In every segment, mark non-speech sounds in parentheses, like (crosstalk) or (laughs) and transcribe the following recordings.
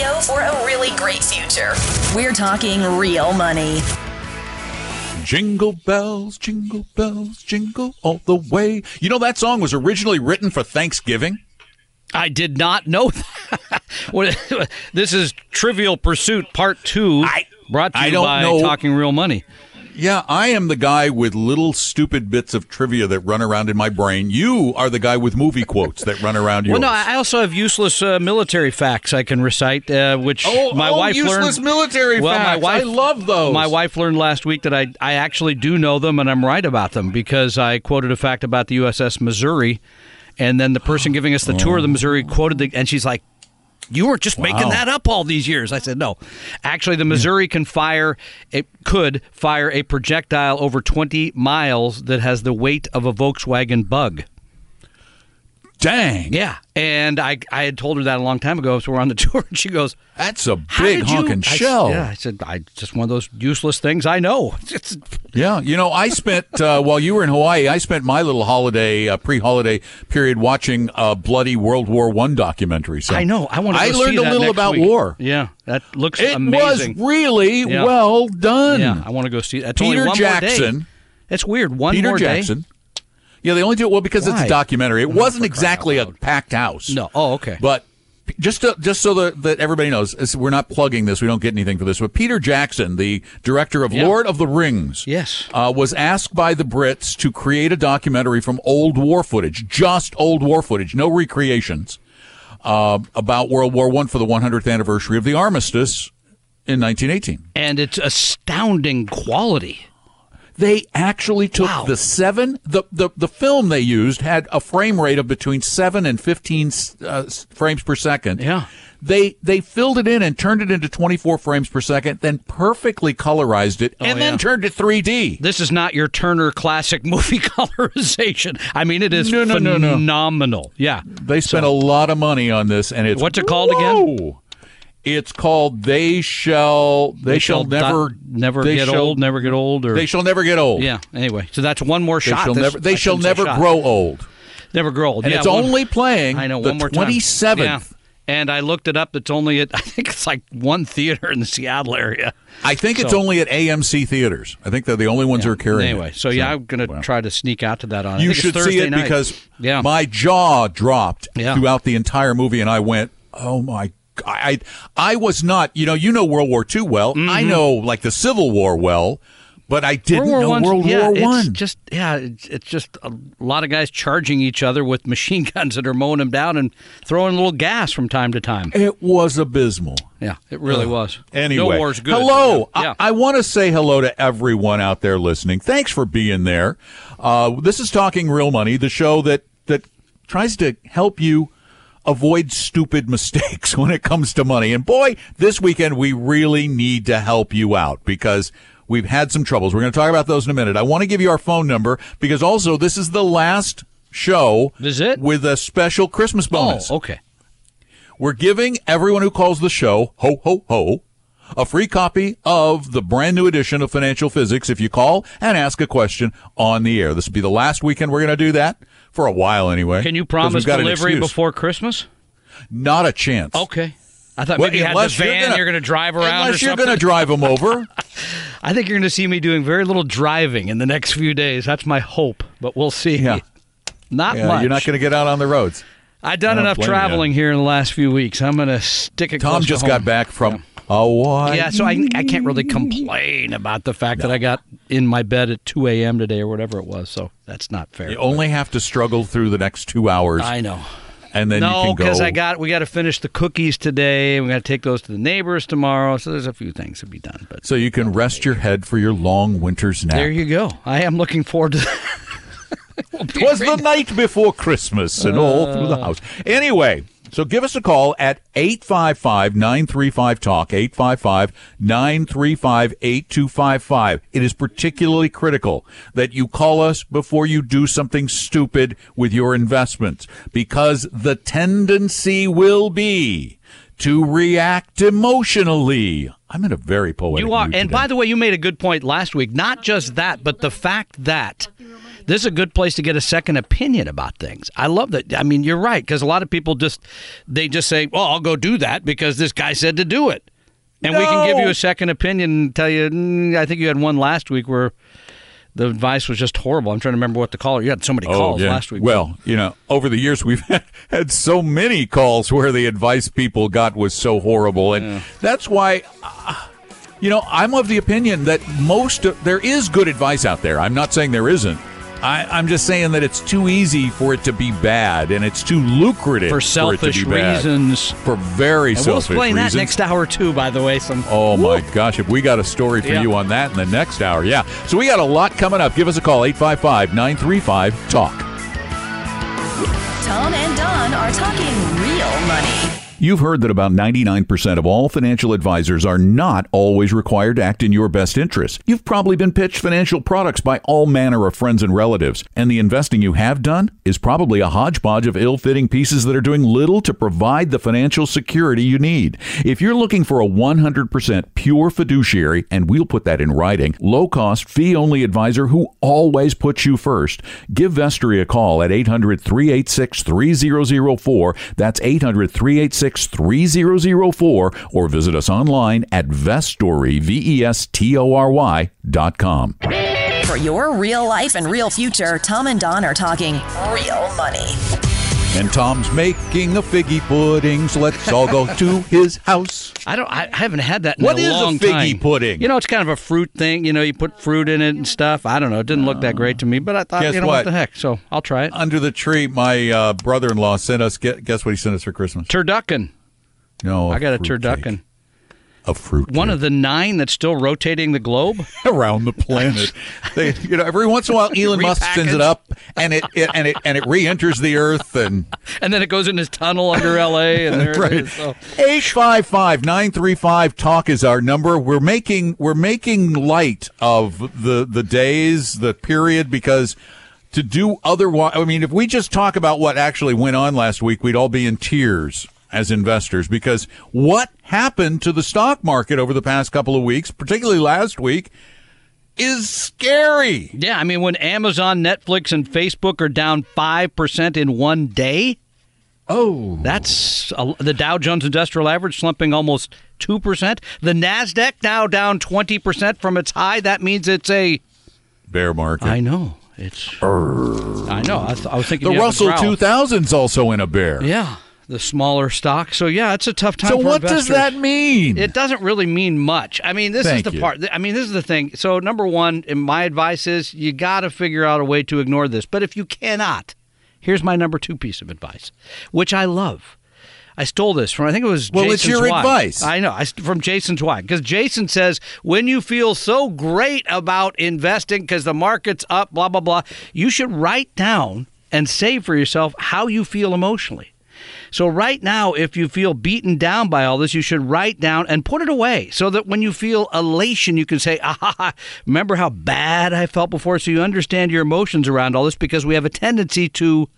Radio for a really great future. We're talking real money. Jingle bells, jingle bells, jingle all the way. You know that song was originally written for Thanksgiving? I did not know (laughs) that. This is Trivial Pursuit Part 2, I- brought to I you don't by know- Talking Real Money. Yeah, I am the guy with little stupid bits of trivia that run around in my brain. You are the guy with movie quotes that run around yours. Well, no, I also have useless uh, military facts I can recite, uh, which Oh, my oh, wife useless learned. military well, facts. my wife, I love those. My wife learned last week that I, I actually do know them, and I'm right about them because I quoted a fact about the USS Missouri, and then the person giving us the tour of the Missouri quoted the, and she's like, "You were just making that up all these years." I said, "No, actually, the Missouri can fire it could fire a projectile over 20 miles that has the weight of a Volkswagen Bug." Dang. Yeah, and I I had told her that a long time ago. So we're on the (laughs) tour, and she goes, That's a big did you-" honking I shell. yeah, I said, "I just one of those useless things I know." (laughs) Yeah, you know, I spent uh, while you were in Hawaii, I spent my little holiday, uh, pre-holiday period watching a bloody World War One documentary. So I know. I want to. I learned a that little about week. war. Yeah, that looks It amazing. was really Yeah. well done. yeah, I want to go see. That's Peter day. Jackson. It's weird. One Peter more Jackson. Yeah, they only do it well because it's a documentary. It Oh, wasn't exactly a packed house. No. Oh, okay. But just to, just so that, that everybody knows, we're not plugging this. We don't get anything for this. But Peter Jackson, the director of Yeah. Lord of the Rings, Yes. uh, was asked by the Brits to create a documentary from old war footage, just old war footage, no recreations, uh, about World War One for the 100th anniversary of the armistice in 1918. and it's astounding quality. They actually took Wow. the seven. The, the the film they used had a frame rate of between seven and fifteen uh, frames per second. Yeah. They they filled it in and turned it into twenty four frames per second, then perfectly colorized it, and Oh, yeah. then turned it three D. This is not your Turner classic movie (laughs) colorization. I mean, it is No, no, no, no. phenomenal. Yeah. They spent a lot of money on this, and it's What's it called again? It's called "They Shall They, Shall, di- Never never they get shall- old, never get old, or They shall never get old. yeah. Anyway, so that's one more They shot. shall This- never. They shall never grow old. Never grow old. And Yeah, it's one- only playing I know the one more time. 27th. Yeah. And I looked it up. It's only at (laughs) I think it's like one theater in the Seattle area. I think it's only at AMC theaters. I think they're the only ones who are carrying Anyway, it. so yeah, I'm gonna well. try to sneak out to that on. You should see it night. because yeah, my jaw dropped Yeah. throughout the entire movie, and I went, "Oh my!" I I was not. You know, you know World War II well. I know like the Civil War well, but I didn't Mm-hmm. World War know One's- World yeah, War One. Just yeah, it's, it's just a lot of guys charging each other with (laughs) machine guns that are mowing them down and throwing a little gas from time to time. It was abysmal. Yeah, it really was. Anyway, no war's good. hello. Yeah. I, I want to say hello to everyone out there listening. Thanks for being there. Uh, this is Talking Real Money, the show that that tries to help you avoid stupid mistakes (laughs) when it comes to money. And boy, this weekend we really need to help you out because we've had some troubles. We're going to talk about those in a minute. I want to give you our phone number because also this is the last show is it? with a special Christmas oh, bonus. oh, okay. We're giving everyone who calls the show, ho, ho, ho, a free copy of the brand new edition of Financial Physics if you call and ask a question on the air. This will be the last weekend we're going to do that for a while anyway. Can you promise delivery before Christmas? Not a chance. Okay. I thought Well, maybe you had the van gonna- you're going to drive around Unless you're going to drive them over. (laughs) I think you're going to see me doing very little driving in the next few days. That's my hope, but we'll see. Yeah. Not Yeah, much. you're not going to get out on the roads. I've done enough blame you. traveling here in the last few weeks. I'm going to stick it. Tom just got back from Hawaii. Yeah, so I, I can't really complain about the fact that I got in my bed at 2 a.m. today or whatever it was. So that's not fair. You only have to struggle through the next two hours, I know. and then you no, can go. because I got we got to finish the cookies today. We got to take those to the neighbors tomorrow. So there's a few things to be done. But so you can rest your head for your long winter's nap. there you go. I am looking forward to. (laughs) 'Twas the night before Christmas and all through the Uh. house. Anyway, so give us a call at 855-935-TALK, 855-935-8255. It is particularly critical that you call us before you do something stupid with your investments because the tendency will be to react emotionally. I'm in a very poetic You are, and today. by the way, you made a good point last week. Not just that, but the fact that this is a good place to get a second opinion about things. I love that. I mean, you're right because a lot of people just they just say, "Well, I'll go do that because this guy said to do it," and we can give you a second opinion and tell you. "Mm, I think you had one last week where the advice was just horrible. I'm trying to remember what the caller. You had so many calls last week. Oh, Well, you know, over the years we've (laughs) had, had so many calls where the advice people got was so horrible, and that's why. Uh, you know, I'm of the opinion that most of, there is good advice out there. I'm not saying there isn't. I, I'm just saying that it's too easy for it to be bad, and it's too lucrative for it to selfish be bad. reasons. For very And selfish reasons. we'll selfish explain that next hour too. By the way, some Oh my gosh, if we got a story for Yeah. you on that in the next hour. Yeah. So we got a lot coming up. Give us a call 855-935-TALK. Tom and Don are talking real money. You've heard that about 99% of all financial advisors are not always required to act in your best interest. You've probably been pitched financial products by all manner of friends and relatives, and the investing you have done is probably a hodgepodge of ill fitting pieces that are doing little to provide the financial security you need. If you're looking for a 100% pure fiduciary, and we'll put that in writing, low cost, fee only advisor who always puts you first, give Vestory a call at 800 386 3004. That's 800 386 3004 or visit us online at Vestory, V E S T O R Y dot com. For your real life and real future, Tom and Don are talking real money. And Tom's making a figgy pudding, so let's all go to his house. I don't. I haven't had that in What a is a figgy time. pudding? You know, it's kind of a fruit thing. You know, you put fruit in it and stuff. I don't know. It didn't look that great to me, but I thought, Guess you know, what? what the heck? So I'll try it. Under the tree, my uh, brother in law sent us, gue- guess what he sent us for Christmas? Turducken. No, I got a fruit turducken. Fruit One of the nine that's still rotating the globe. (laughs) around the planet. (laughs) they, you know, every once in a while, Elon Musk sends it up, and it, it and it and it re-enters the Earth, and (laughs) and then it goes in his tunnel under L.A. and there right. it is. So, Eight five five nine three five talk is our number. We're making we're making light of the the days, the period, because to do otherwise, I mean, if we just talk about what actually went on last week, we'd all be in tears as investors because what happened to the stock market over the past couple of weeks, particularly last week, is scary. yeah, I mean, when Amazon, Netflix, and Facebook are down five percent in one day, Oh, that's a, the Dow Jones Industrial Average slumping almost two percent. The Nasdaq now down twenty percent from its high. That means it's a bear market. I know. It's. I know. I, th- I was thinking The Russell to growl. 2000's also in a bear. Yeah, the smaller stock. So yeah, it's a tough time. So what does that mean? It doesn't really mean much. I mean, this Thank is the you. part. I mean, this is the thing. So number one, my advice is you got to figure out a way to ignore this. But if you cannot, here's my number two piece of advice, which I love. I stole this from I think it was Well, it's your advice. I know I, from Jason Zweig because Jason says when you feel so great about investing because the market's up, blah blah blah, you should write down and say for yourself how you feel emotionally. So right now, if you feel beaten down by all this, you should write down and put it away so that when you feel elation, you can say, ah, remember how bad I felt before? So you understand your emotions around all this because we have a tendency to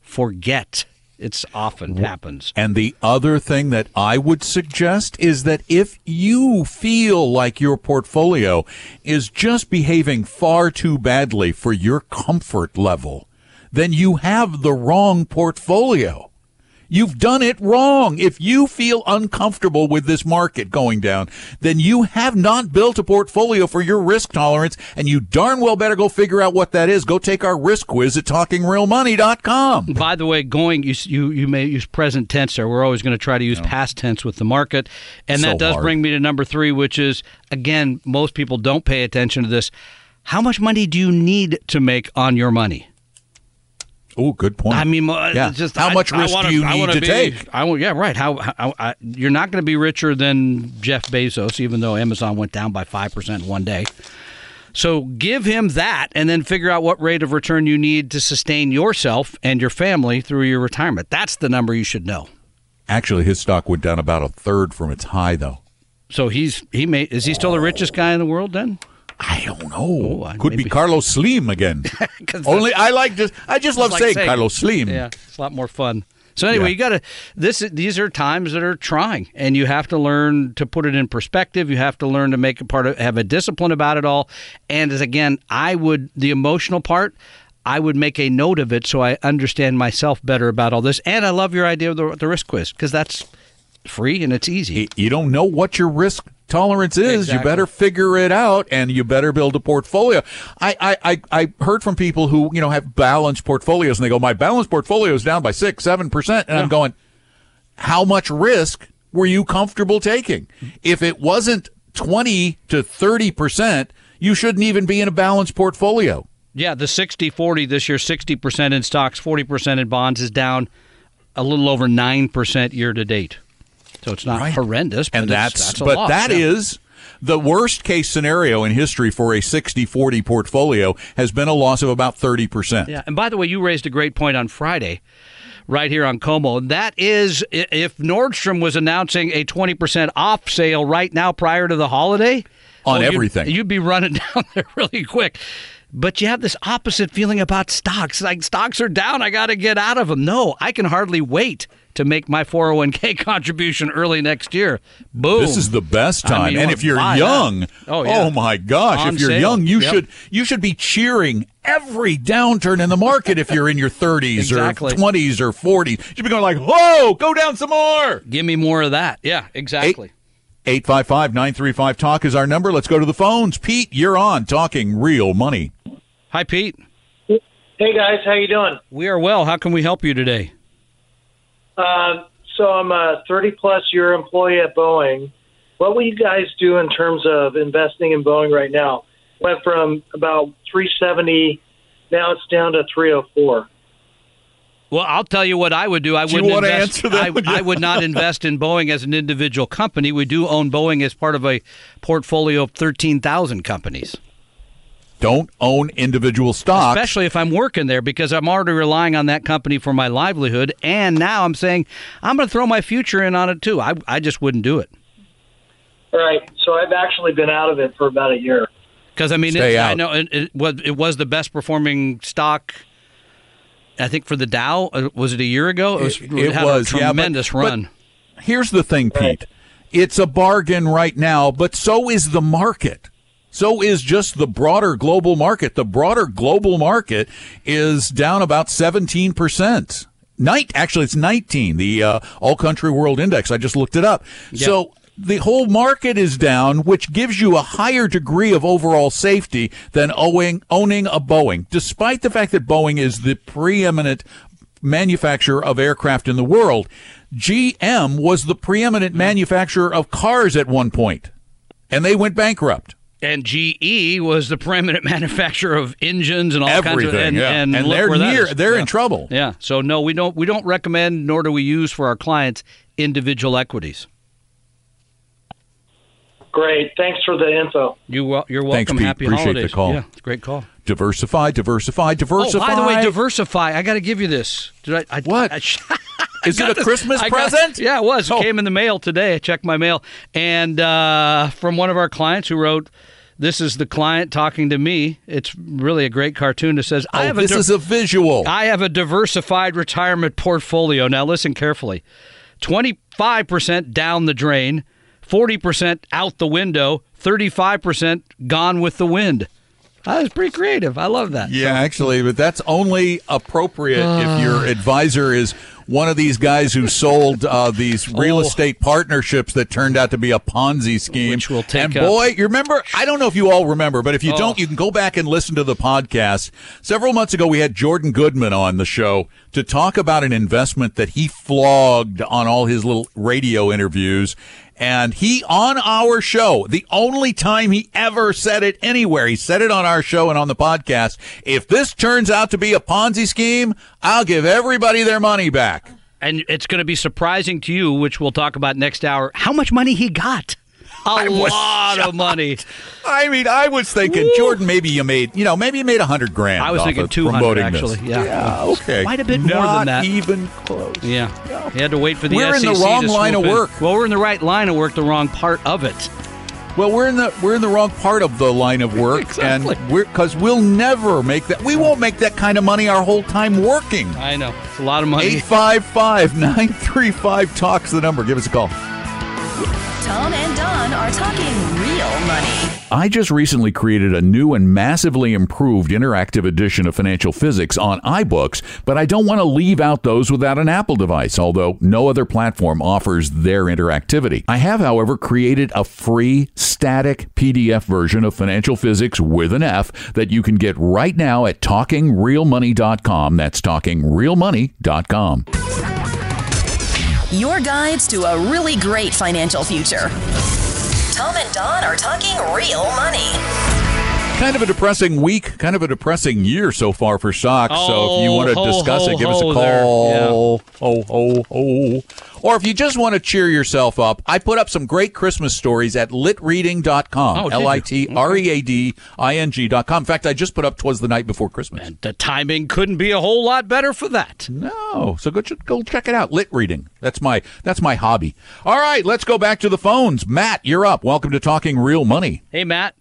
forget. It's often happens. And the other thing that I would suggest is that if you feel like your portfolio is just behaving far too badly for your comfort level, then you have the wrong portfolio. You've done it wrong. If you feel uncomfortable with this market going down, then you have not built a portfolio for your risk tolerance, and you darn well better go figure out what that is. Go take our risk quiz at talkingrealmoney.com. By the way, going you you you may use present tense there. We're always going to try to use past tense with the market, and So that does hard. bring me to number three, which is again most people don't pay attention to this. How much money do you need to make on your money? Oh, good point. I mean, uh, Yeah. just How I- much risk wanna- do you need wanna be- take? I want, yeah, right. How, how I, you're not going to be richer than Jeff Bezos, even though Amazon went down by five percent in one day. So give him that and then figure out what rate of return you need to sustain yourself and your family through your retirement. That's the number you should know. Actually, his stock went down about a third from its high, though. So he's he made is he still the richest guy in the world then? I don't know. Oh, Could maybe- be Carlos Slim again. (laughs) Only I like just I just love Like saying, saying- Carlos Slim. Yeah, it's a lot more fun. So anyway, Yeah. you got to this. These are times that are trying, and you have to learn to put it in perspective. You have to learn to make a part of have a discipline about it all. And as again, I would the emotional part. I would make a note of it so I understand myself better about all this. And I love your idea of the, the risk quiz because that's free and it's easy. You don't know what your risk tolerance is. You better figure it out, and you better build a portfolio. I, I, I, I heard from people who you know have balanced portfolios, and they go, "My balanced portfolio is down by six, seven percent," and I'm going, "How much risk were you comfortable taking? If it wasn't twenty to thirty percent, you shouldn't even be in a balanced portfolio." Yeah, the 60 40 this year, 60% in stocks, 40% in bonds is down a little over 9% year to date. So it's not Right. horrendous, but and that's, that's but loss, that yeah. is the worst case scenario in history for a 60-40 portfolio has been a loss of about 30%. Yeah, and by the way, you raised a great point on Friday, right here on KOMO. That is, if Nordstrom was announcing a twenty percent off sale right now prior to the holiday On you'd- everything. you'd, be running (laughs) down there really quick. But you have this opposite feeling about stocks. Like stocks are down, I got to get out of them. No, I can hardly wait to make my 401k (laughs) contribution early next year. Boom. This is the best I time. mean, and if you're young, Oh, yeah. Oh my gosh, On if you're sale. young, you Yep. should you should be cheering every downturn in the market if you're in your 30s Exactly. or 20s or 40s. You should be going like, "Whoa, go down some more." Give me more of that. Yeah, exactly. 855-935 talk is our number. Let's go to the phones. Pete, you're on talking real money. Hi, Pete. Hey guys, how you doing? We are well. How can we help you today? Uh, so I'm a 30 plus year employee at Boeing. What will you guys do in terms of investing in Boeing right now? Went from about 370, now it's down to 304. Well, I'll tell you what I would do. I Do wouldn't wanna invest. answer that I. I would not invest in Boeing as an individual company. We do own Boeing as part of a portfolio of thirteen thousand companies. Don't own individual stocks. Especially if I'm working there, because I'm already relying on that company for my livelihood, and now I'm saying I'm going to throw my future in on it too. I I just wouldn't do it All right, so I've actually been out of it for about a year. because I mean, it, I know it, it was it was the best performing stock. I think for the Dow, uh, was it a year ago? It was, It- it it had was, a yeah, but- tremendous but- run. Here's the thing, Pete. It's a bargain right now, but so is the market. So is just the broader global market. The broader global market is down about 17%. Night, actually, it's 19, the uh, All Country World Index. I just looked it up. So the whole market is down, which gives you a higher degree of overall safety than owing, owning a Boeing, despite the fact that Boeing is the preeminent manufacturer of aircraft in the world. GM was the preeminent manufacturer of cars at one point, and they went bankrupt. And GE was the preeminent (laughs) manufacturer of engines and all kinds of Everything, and, yeah. and, And look they're near- they're in trouble. Yeah. So no, we don't we don't recommend nor do we use for our clients individual equities. Great, thanks for the info. You wel- you're Thanks, welcome. Pete. Happy Appreciate the holidays. call. Yeah, it's a great call. Diversify, diversify, diversify. Oh, by the way, diversify. I got to give you this. Did I? I What? I, (laughs) Is it a this- Christmas I got- present? yeah, it was. It Oh. came in the mail today. I checked my mail, and uh, from one of our clients who wrote, "This is the client talking to me." It's really a great cartoon that says, "I Oh, have this a di- is a visual. I have a diversified retirement portfolio." Now listen carefully: twenty-five percent down the drain, forty percent out the window, thirty-five percent gone with the wind. That was pretty creative. I love that. Yeah, actually, but that's only appropriate if your advisor is one of these guys who sold uh, these real Oh. estate partnerships that turned out to be a Ponzi scheme. Which will take And up- boy, you remember? I don't know if you all remember, but if you Oh. don't, you can go back and listen to the podcast. Several months ago, we had Jordan Goodman on the show to talk about an investment that he flogged on all his little radio interviews. And he on our show, the only time he ever said it anywhere, he said it on our show and on the podcast. If this turns out to be a Ponzi scheme, I'll give everybody their money back. and it's going to be surprising to you, which we'll talk about next hour, how much money he got. A was lot of money. I mean, I was thinking, Jordan, maybe you made, you know, maybe you made a hundred grand. I was thinking 200 promoting actually. Yeah. Yeah, okay. Quite a bit more than that. even close. Yeah. yeah. You had to wait for the We're in the wrong line swoop of in. work. Well, we're in the right line of work, the wrong part of it. Well, we're in the we're in the wrong part of the line of work, (laughs) Exactly. and we're because we'll never make that. We won't make that kind of money our whole time working. I know. It's a lot of money. 855 935 talks the number. Give us a call. Tom and Don are talking real money. I just recently created a new and massively improved interactive edition of Financial Physics on iBooks, but I don't want to leave out those without an Apple device, although no other platform offers their interactivity. I have, however, created a free static PDF version of Financial Physics with an F that you can get right now at talkingrealmoney.com. That's talkingrealmoney.com. Your guides to a really great financial future. Tom and Don are talking real money. Kind of a depressing week, kind of a depressing year so far for stocks. so if you Oh, want to ho, discuss ho, it, give us a ho call. oh, oh. ho. Or if you just want to cheer yourself up, I put up some great Christmas stories at litreading.com. Oh? L I T R E A D I N G.com. In fact, I just put up Twas the Night Before Christmas. And the timing couldn't be a whole lot better for that. No, so go ch- go check it out. Lit reading. That's my that's my hobby. All right, let's go back to the phones. Matt, you're up. Welcome to Talking Real Money. Hey, Matt.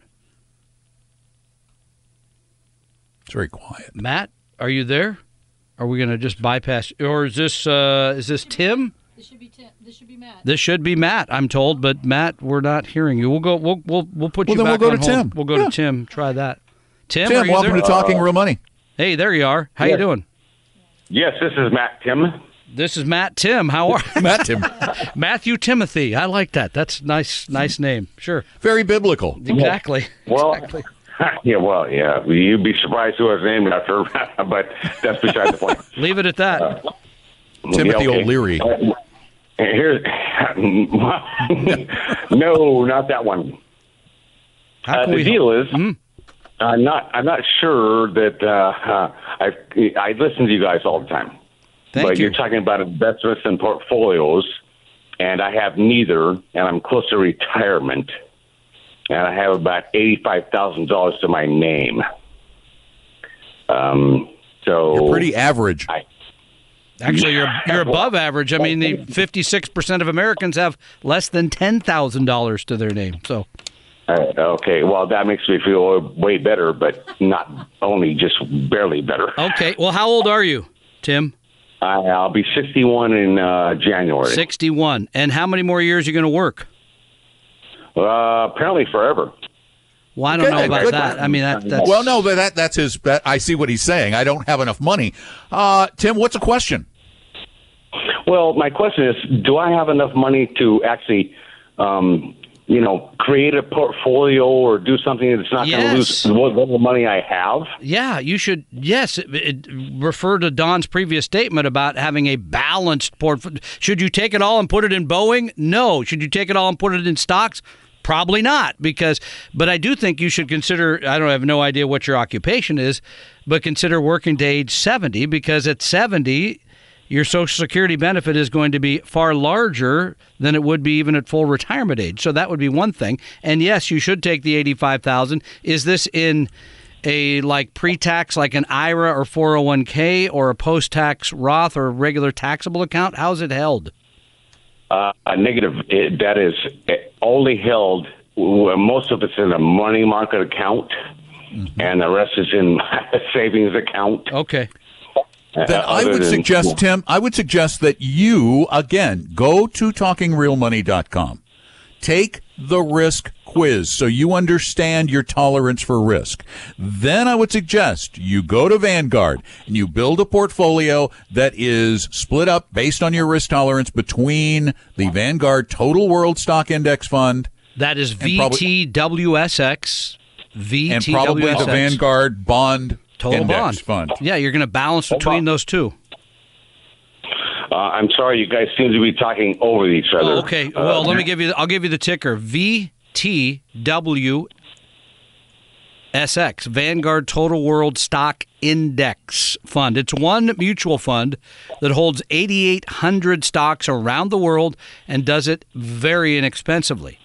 It's very quiet. Matt, are you there? Are we going to just bypass, or is this uh, is this Tim? This should be Tim. This should be Matt. This should be Matt, I'm told, but Matt, we're not hearing you. We'll go. We'll we'll we'll put Well, you then back we'll go on to hold. Tim. We'll go Yeah. to Tim. Try that. Tim, are Tim, you welcome there? to Talking Real Money. Hey, there you are. How you doing? Yes, this is Matt Tim. This is Matt Tim. How are you? (laughs) Matt, Tim, (laughs) Matthew Timothy? I like that. That's nice. Nice name. Sure. very biblical. Exactly. Well, (laughs) Exactly. (laughs) yeah, well, yeah. You'd be surprised who I was named after, (laughs) but that's beside the point. (laughs) Leave it at that. Timothy Yeah, okay. O'Leary. Uh, Here's no, not that one. How Uh, the we? deal is, I'm not. I'm not sure that uh, uh, I I listen to you guys all the time. Thank but you. are talking about investments and portfolios, and I have neither, and I'm close to retirement, and I have about eighty-five thousand dollars to my name. Um, so You're pretty average. I, Actually, you're you're above average. I mean, the 56 percent of Americans have less than ten thousand dollars to their name. So uh, okay, well that makes me feel way better, but not only just barely better. okay. Well, how old are you, Tim? I, I'll be sixty-one in uh, January. 61. And how many more years are you going to work? Uh, apparently forever. Well, I don't know about good. that. I mean, that, that's Well, no, but that that's his. That, I see what he's saying. I don't have enough money. Uh, Tim, what's the question? Well, my question is, do I have enough money to actually, um, you know, create a portfolio or do something that's not going to lose what little money I have? Yeah, you should. Yes, it, it, refer to Don's previous statement about having a balanced portfolio. Should you take it all and put it in Boeing? No. Should you take it all and put it in stocks? Probably not, because. But I do think you should consider. I don't I have no idea what your occupation is, but consider working to age seventy, because at seventy. Your Social Security benefit is going to be far larger than it would be even at full retirement age. So that would be one thing. And yes, you should take the eighty-five thousand. Is this in a like pre-tax like an IRA or 401k or a post-tax Roth or regular taxable account? How's it held? Uh, a negative. It, that is uh, only held. Most of it's in a money market account, and the rest is in (laughs) a savings account. Okay. Then Uh, I other would than- suggest, Tim, I would suggest that you, again, go to talkingrealmoney.com. Take the risk quiz so you understand your tolerance for risk. Then I would suggest you go to Vanguard and you build a portfolio that is split up based on your risk tolerance between the Vanguard Total World Stock Index Fund That is And VTWSX. VTWSX. and probably the Vanguard Bond Total Index Bond. Fund. Yeah, you're going to balance between those two. Uh, I'm sorry, you guys seem to be talking over each other. Oh, okay. Well, Uh, let me give you. I'll give you the ticker. VTW. SX, Vanguard Total World Stock Index Fund. It's one mutual fund that holds 8,800 stocks around the world and does it very inexpensively.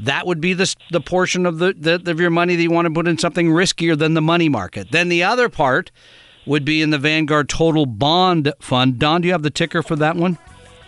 That would be the the portion of the, the of your money that you want to put in something riskier than the money market. Then the other part would be in the Vanguard Total Bond Fund. Don, do you have the ticker for that one?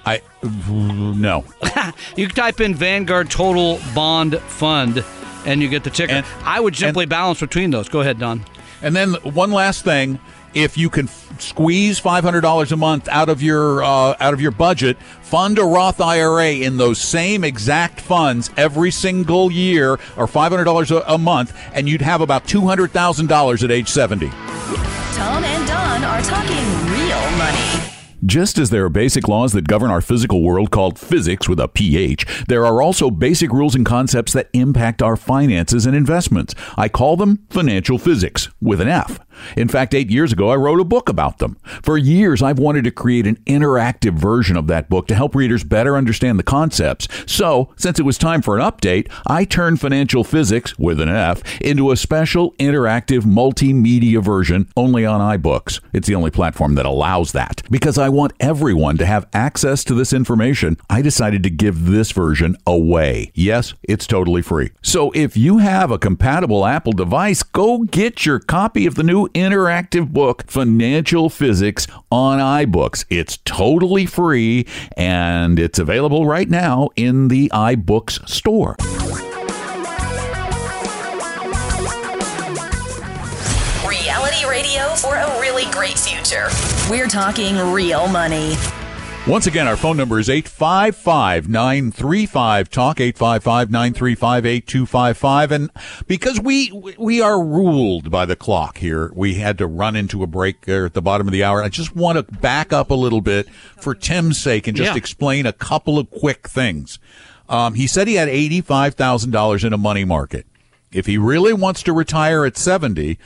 I no. (laughs) you can type in Vanguard Total Bond Fund, and you get the ticker. And- I would simply and- balance between those. Go ahead, Don. And then one last thing: if you can f- squeeze five hundred dollars a month out of your uh, out of your budget, fund a Roth IRA in those same exact funds every single year, or five hundred dollars a month, and you'd have about two hundred thousand dollars at age seventy. Tom and Don are talking real money. Just as there are basic laws that govern our physical world called physics with a pH, there are also basic rules and concepts that impact our finances and investments. I call them financial physics with an F. In fact, eight years ago, I wrote a book about them. For years, I've wanted to create an interactive version of that book to help readers better understand the concepts. So, since it was time for an update, I turned financial physics with an F into a special interactive multimedia version only on iBooks. It's the only platform that allows that. Because I want everyone to have access to this information, I decided to give this version away. Yes, it's totally free. So if you have a compatible Apple device, go get your copy of the new interactive book, Financial Physics, on iBooks. It's totally free and it's available right now in the iBooks store. Reality radio for a really great future. We're talking real money. Once again, our phone number is 855 935 Talk, 855 935 8255. And because we we are ruled by the clock here, we had to run into a break there at the bottom of the hour. I just want to back up a little bit for Tim's sake and just Yeah. explain a couple of quick things. Um, he said he had $85,000 in a money market. If he really wants to retire at 70,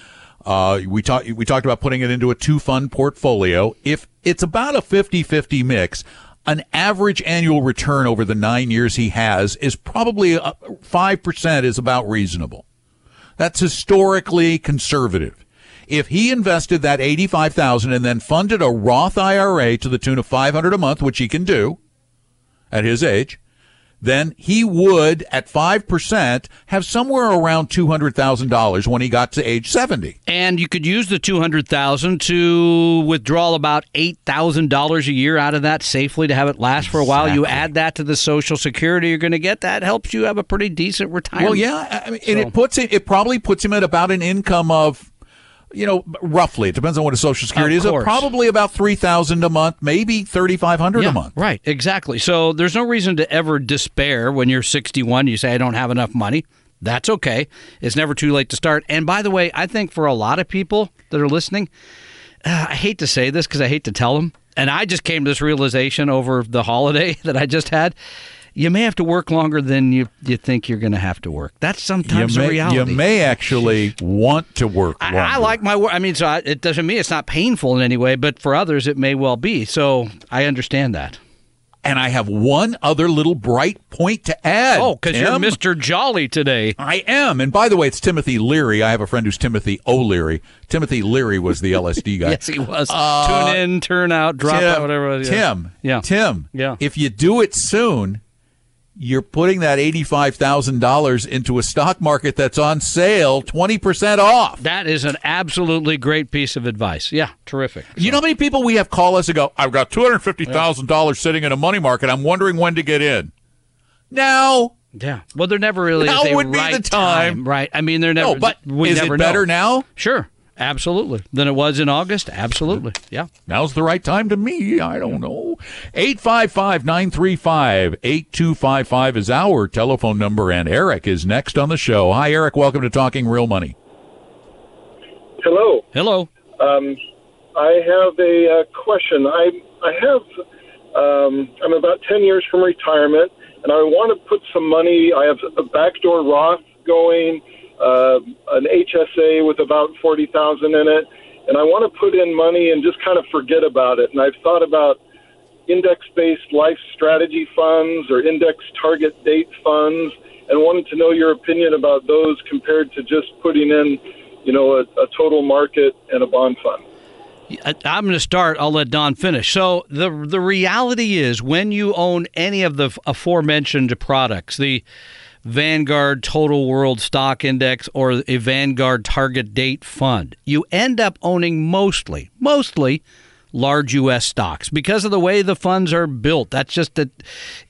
uh, we talked we talked about putting it into a two fund portfolio. If it's about a 50-50 mix, an average annual return over the 9 years he has is probably uh, 5% is about reasonable. That's historically conservative. If he invested that 85,000 and then funded a Roth IRA to the tune of 500 a month, which he can do at his age, then he would at 5% have somewhere around $200,000 when he got to age 70. And you could use the two hundred thousand to withdraw about eight thousand dollars a year out of that safely to have it last for a while. You add that to the Social Security you're going to get. That helps you have a pretty decent retirement. Well, yeah, I mean, and it puts it, it probably puts him at about an income of, you know, roughly. It depends on what his Social Security is. Probably about three thousand a month, maybe thirty five hundred Yeah, a month. Right, exactly. So there's no reason to ever despair when you're 61. You say, I don't have enough money. That's okay. It's never too late to start. And by the way, I think for a lot of people that are listening, uh, I hate to say this because I hate to tell them. And I just came to this realization over the holiday (laughs) that I just had. You may have to work longer than you, you think you're going to have to work. That's You sometimes may, a reality. you may actually want to work I, longer. I like my work. I mean, so I, it doesn't mean it's not painful in any way, but for others, it may well be. So I understand that. and I have one other little bright point to add. Oh, because you're Mr. Jolly today. I am. And by the way, it's Timothy Leary. I have a friend who's Timothy O'Leary. Timothy Leary was the LSD (laughs) guy. Yes, he was. Uh, Tune in, turn out, drop Tim, out, whatever. it was. Tim. Yeah. Tim. Yeah. If you do it soon, you're putting that eighty-five thousand dollars into a stock market that's on sale, twenty percent off. That is an absolutely great piece of advice. Yeah, terrific. You know how many people we have call us and go, "I've got two hundred fifty thousand dollars sitting in a money market. I'm wondering when to get in." Now, Yeah. Well, there never really Now is a would be the right time. right? I mean, there never. no, but we is never it better know. now? Sure, absolutely. Than it was in August. Absolutely. Yeah. Now's the right time to me. I don't know. 855 935 8255 is our telephone number, and Eric is next on the show. Hi, Eric. Welcome to Talking Real Money. Hello. Hello. Um, I have a uh, question. I I have um, I'm about ten years from retirement, and I want to put some money. I have a backdoor Roth going, uh, an HSA with about forty thousand in it, and I want to put in money and just kind of forget about it. And I've thought about index-based life strategy funds or index target date funds, and wanted to know your opinion about those compared to just putting in, you know, a, a total market and a bond fund. I'm going to start. I'll let Don finish. So the the reality is, when you own any of the aforementioned products, the Vanguard Total World Stock Index or a Vanguard Target Date Fund. You end up owning mostly, mostly large U.S. stocks because of the way the funds are built. That's just that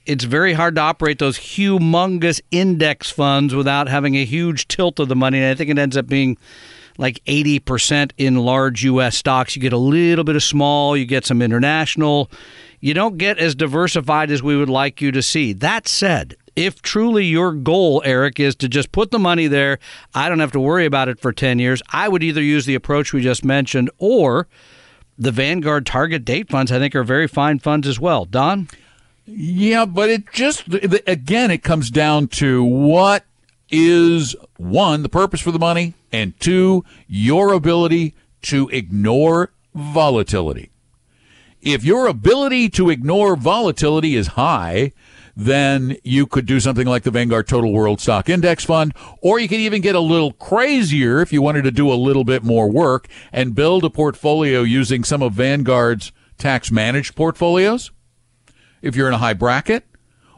it's very hard to operate those humongous index funds without having a huge tilt of the money. And I think it ends up being like 80% in large U.S. stocks. You get a little bit of small, you get some international. You don't get as diversified as we would like you to see. That said, if truly your goal, Eric, is to just put the money there, I don't have to worry about it for 10 years, I would either use the approach we just mentioned or the Vanguard Target Date funds, I think, are very fine funds as well. Don? Yeah, but it just, again, it comes down to what is one, the purpose for the money, and two, your ability to ignore volatility. If your ability to ignore volatility is high, then you could do something like the Vanguard Total World Stock Index Fund, or you could even get a little crazier if you wanted to do a little bit more work and build a portfolio using some of Vanguard's tax managed portfolios. If you're in a high bracket,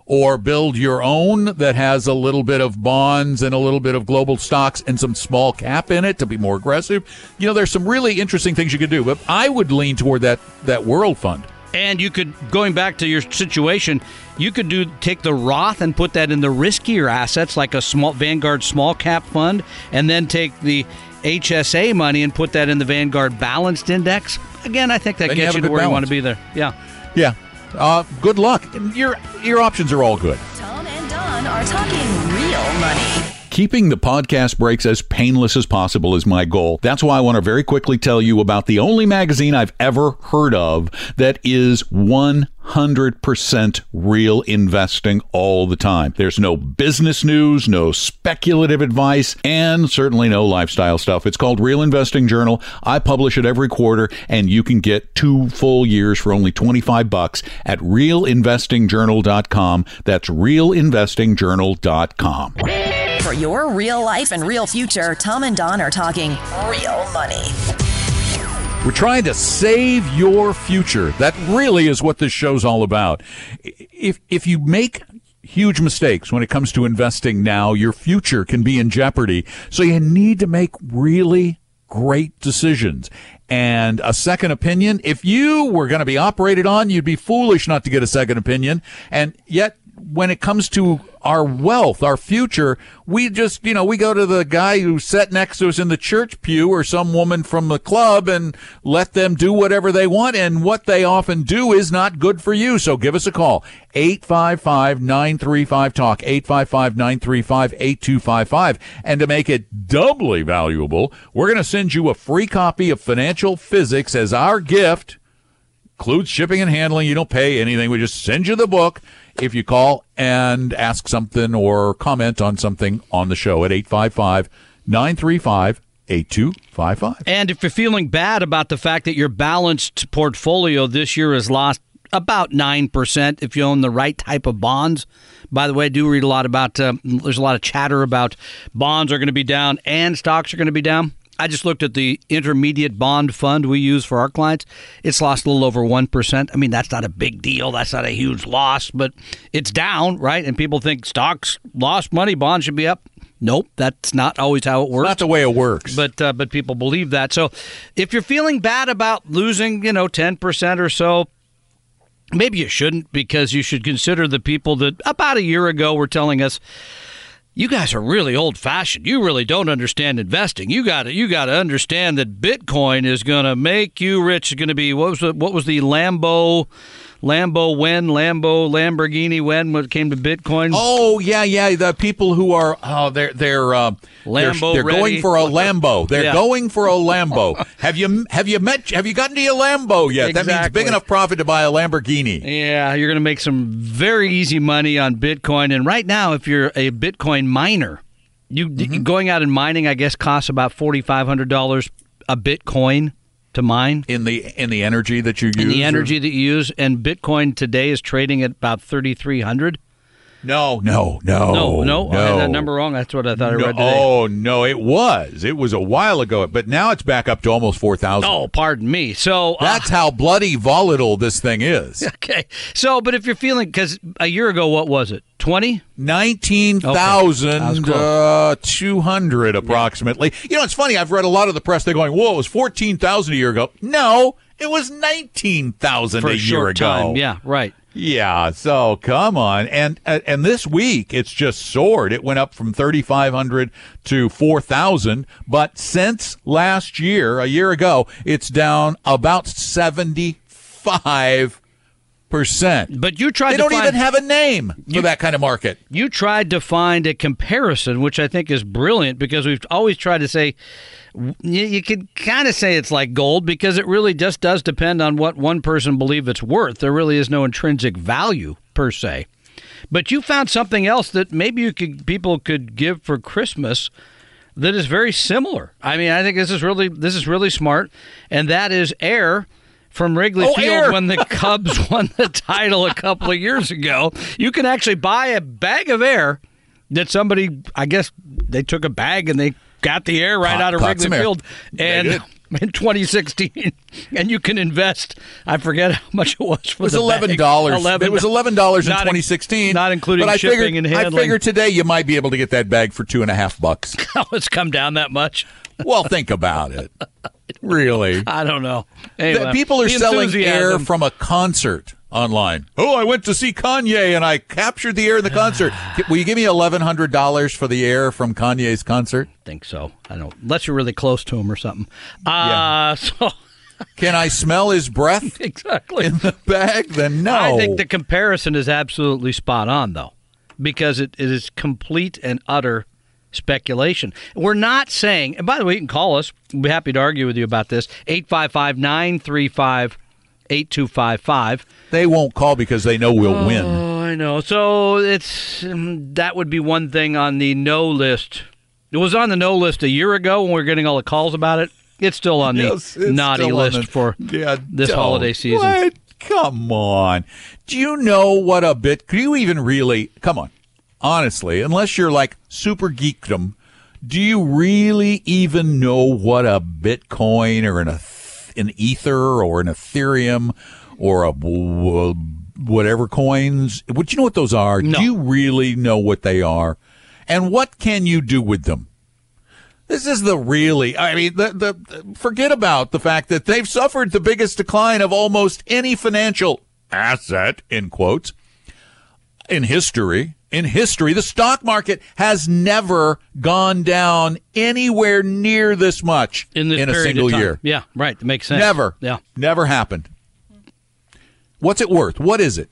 or build your own that has a little bit of bonds and a little bit of global stocks and some small cap in it to be more aggressive. You know, there's some really interesting things you could do, but I would lean toward that that world fund. And you could, going back to your situation, you could do take the Roth and put that in the riskier assets like a small Vanguard small cap fund, and then take the HSA money and put that in the Vanguard Balanced Index. Again, I think that Then gets you you, to good where you want to be there. Yeah. Yeah. Uh, good luck. Your your options are all good. Tom and Don are talking real money. Keeping the podcast breaks as painless as possible is my goal. That's why I want to very quickly tell you about the only magazine I've ever heard of that is 100% real investing all the time. There's no business news, no speculative advice, and certainly no lifestyle stuff. It's called Real Investing Journal. I publish it every quarter, and you can get two full years for only 25 bucks at realinvestingjournal.com. That's realinvestingjournal.com. For your real life and real future, Tom and Don are talking real money. We're trying to save your future. That really is what this show's all about. If if you make huge mistakes when it comes to investing now, your future can be in jeopardy. So you need to make really great decisions. And a second opinion, if you were going to be operated on, you'd be foolish not to get a second opinion. And yet when it comes to our wealth, our future, we just, you know, we go to the guy who sat next to us in the church pew or some woman from the club and let them do whatever they want. And what they often do is not good for you. So give us a call. 855-935-TALK, 855-935-8255. And to make it doubly valuable, we're going to send you a free copy of Financial Physics as our gift includes shipping and handling. You don't pay anything. We just send you the book if you call and ask something or comment on something on the show at 855 935 8255. And if you're feeling bad about the fact that your balanced portfolio this year has lost about 9% if you own the right type of bonds. By the way, I do read a lot about, uh, there's a lot of chatter about bonds are going to be down and stocks are going to be down. I just looked at the intermediate bond fund we use for our clients. It's lost a little over 1%. I mean, that's not a big deal. That's not a huge loss, but it's down, right? And people think stocks lost money, bonds should be up. Nope, that's not always how it works Not the way it works. but uh, but people believe that. So if you're feeling bad about losing, you know, ten percent or so, maybe you shouldn't because you should consider the people that about a year ago were telling us. You guys are really old fashioned. You really don't understand investing. You got to you got to understand that Bitcoin is going to make you rich. It's going to be what was the, what was the Lambo Lambo when Lambo Lamborghini when when it came to Bitcoin? Oh yeah, yeah. The people who are oh they're they're uh, Lambo they're, they're going for a Lambo. They're Yeah. going for a Lambo. (laughs) have you have you met have you gotten to your Lambo yet? That means big enough profit to buy a Lamborghini. Yeah, you're going to make some very easy money on Bitcoin. And right now, if you're a Bitcoin miner, you Mm-hmm. going out and mining, I guess, costs about forty five hundred dollars a Bitcoin to mine in the in the energy that you use in the energy or? that you use and bitcoin today is trading at about 3300 no, no, no, no, no. no. I had that number wrong. That's what I thought no, I read today. Oh no, it was. It was a while ago, but now it's back up to almost four thousand. Oh, pardon me. So uh, that's how bloody volatile this thing is. (laughs) Okay. So, but if you're feeling because a year ago, what was it? Twenty. Nineteen thousand okay. uh, two hundred approximately. Yeah. You know, it's funny. I've read a lot of the press. They're going, "Whoa, it was fourteen thousand a year ago." No, it was nineteen thousand a, a year ago. Time. Yeah, right. Yeah, so come on, and and this week it's just soared. It went up from thirty five hundred to four thousand, but since last year, a year ago, it's down about seventy five percent. But you tried They don't find, even have a name for that kind of market. you tried to find a comparison, which I think is brilliant because we've always tried to say you, you could kind of say it's like gold because it really just does depend on what one person believes it's worth. There really is no intrinsic value per se. But you found something else that maybe you could people could give for Christmas that is very similar. I mean, I think this is really this is really smart, and that is air from Wrigley Oh, Field air. when the (laughs) Cubs won the title a couple of years ago. You can actually buy a bag of air that somebody, I guess, they took a bag and they got the air right Caught- out of Wrigley. Field, and (laughs) in 2016, and you can invest. I forget how much it was for. It was eleven dollars. It was eleven dollars in 2016, not including but I shipping figured, and I handling. figured today you might be able to get that bag for two and a half bucks. (laughs) It's come down that much. well, think about it. (laughs) Really, I don't know. Anyway, people are selling air from a concert online. Oh, I went to see Kanye and I captured the air in the concert. (sighs) Will you give me eleven hundred dollars for the air from Kanye's concert? I think so. I don't. Unless you're really close to him or something. Uh, (laughs) so (laughs) Can I smell his breath (laughs) exactly. in the bag? Then no. I think the comparison is absolutely spot on, though, because it, it is complete and utter speculation. We're not saying, and by the way, you can call us. We'll be happy to argue with you about this. 855 935 8255. they won't call because they know we'll win. Oh, I know. So it's um, that would be one thing on the no list. It was on the no list a year ago when we were getting all the calls about it. It's still on the Yes, it's naughty list the- for Yeah, this holiday season. What? Come on. Do you know what a bit? Do you even really? Come on. Honestly, unless you're like super geekdom, do you really even know what a Bitcoin or an eth- an Ether or an Ethereum or a whatever coins? Would you know what those are? No. Do you really know what they are? And what can you do with them? This is the really, I mean, the, the, forget about the fact that they've suffered the biggest decline of almost any financial asset, in quotes, in history. In history, the stock market has never gone down anywhere near this much in this a single year. Yeah, right. That makes sense. Never. Yeah. Never happened. What's it worth? What is it?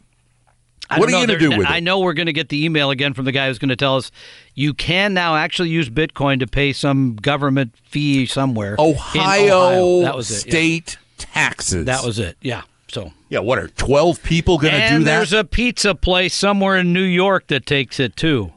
I What are you know. going to do with I it? I know we're going to get the email again from the guy who's going to tell us you can now actually use Bitcoin to pay some government fee somewhere. Ohio, Ohio. That was it. yeah. state taxes. That was it. Yeah. Yeah. What are twelve people going to do that? there's a pizza place somewhere in New York that takes it too.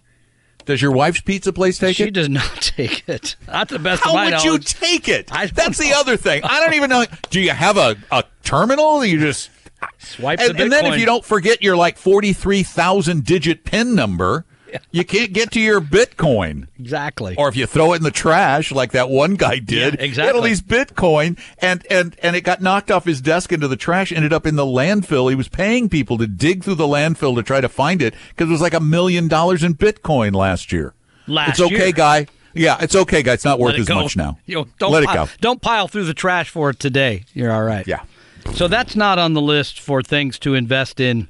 Does your wife's pizza place take she it? She does not (laughs) take it. Not the best How would you take it? That's the other thing. I don't even know. Do you have a, a terminal? You just Swipe and, the and then if you don't forget your like forty three thousand digit pin number, you can't get to your Bitcoin. exactly. Or if you throw it in the trash, like that one guy did, Yeah, he had all exactly. these Bitcoin, and and and it got knocked off his desk into the trash, ended up in the landfill. He was paying people to dig through the landfill to try to find it because it was like a million dollars in Bitcoin last year. Last it's okay, year. guy. Yeah, it's okay, guy. It's not worth it as go. much now. You know, don't Let it go. Don't pile through the trash for it today. You're all right. Yeah. So that's not on the list for things to invest in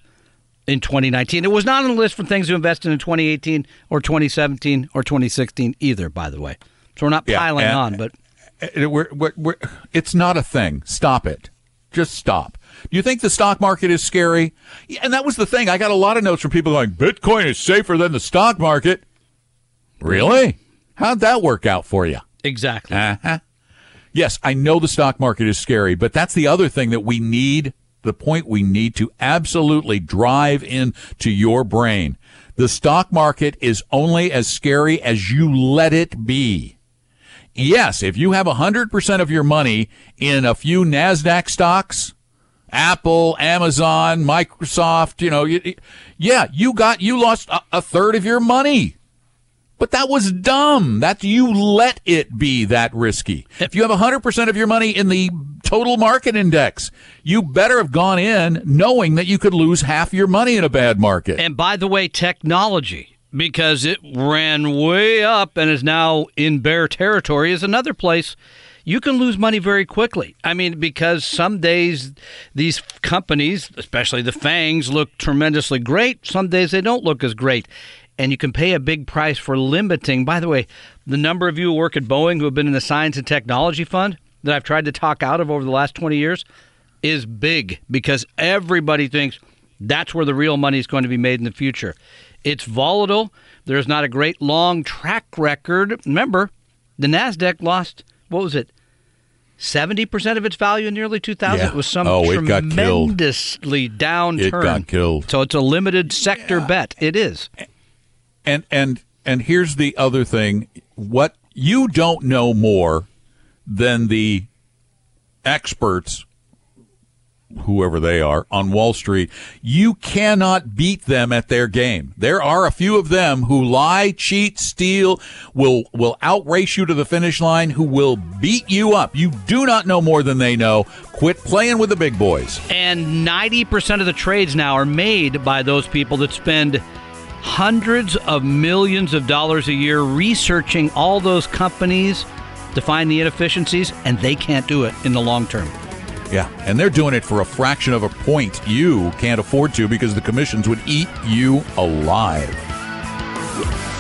in 2019. It was not on the list for things to invest in in 2018 or 2017 or 2016 either, by the way. So we're not Yeah, piling and- on, but Uh, we're, we're, we're, it's not a thing. Stop it. Just stop. Do you think the stock market is scary? Yeah, and that was the thing. I got a lot of notes from people going, Bitcoin is safer than the stock market. Really? How'd that work out for you? exactly. Uh-huh. Yes, I know the stock market is scary, but that's the other thing that we need, the point we need to absolutely drive into your brain. The stock market is only as scary as you let it be. Yes, if you have 100% of your money in a few NASDAQ stocks, Apple, Amazon, Microsoft, you know, you, yeah, you got you lost a, a third of your money. But that was dumb. That you let it be that risky. If you have 100% of your money in the total market index, you better have gone in knowing that you could lose half your money in a bad market. And by the way, technology, because it ran way up and is now in bear territory, is another place you can lose money very quickly. I mean, because some days these companies, especially the FANGs, look tremendously great. Some days they don't look as great and you can pay a big price for limiting. By the way, the number of you who work at Boeing who have been in the Science and Technology Fund that I've tried to talk out of over the last 20 years is big because everybody thinks that's where the real money is going to be made in the future. It's volatile. There's not a great long track record. Remember, the NASDAQ lost, what was it? 70% of its value in the early 2000s. Yeah. It was some Oh, it tremendously downturn. It got killed. So it's a limited sector bet. It is. And and and here's the other thing. What you don't know more than the experts whoever they are on Wall Street. You cannot beat them at their game. There are a few of them who lie cheat steal will will outrace you to the finish line who will beat you up. You do not know more than they know. Quit playing with the big boys. And 90% of the trades now are made by those people that spend hundreds of millions of dollars a year researching all those companies to find the inefficiencies, and they can't do it in the long term. Yeah, and they're doing it for a fraction of a point you can't afford to because the commissions would eat you alive.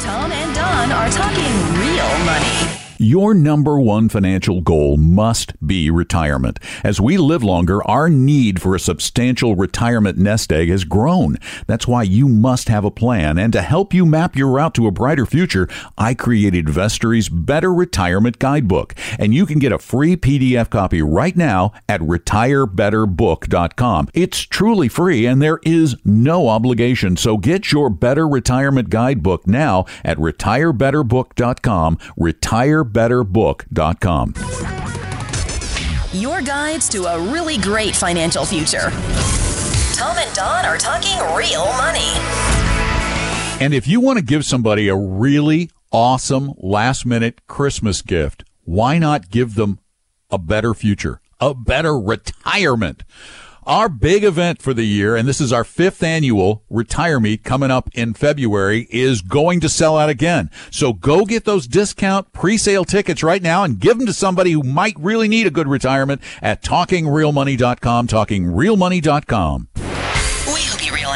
Tom and Don are talking real money. Your number one financial goal must be retirement. As we live longer, our need for a substantial retirement nest egg has grown. That's why you must have a plan. And to help you map your route to a brighter future, I created Vestory's Better Retirement Guidebook. And you can get a free PDF copy right now at retirebetterbook.com. It's truly free and there is no obligation. So get your Better Retirement Guidebook now at retirebetterbook.com. Retirebetterbook.com. Your guides to a really great financial future. Tom and Don are talking real money. And if you want to give somebody a really awesome last minute Christmas gift, why not give them a better future, a better retirement? Our big event for the year, and this is our fifth annual Retire Meet coming up in February, is going to sell out again. So go get those discount pre-sale tickets right now and give them to somebody who might really need a good retirement at talkingrealmoney.com, talkingrealmoney.com.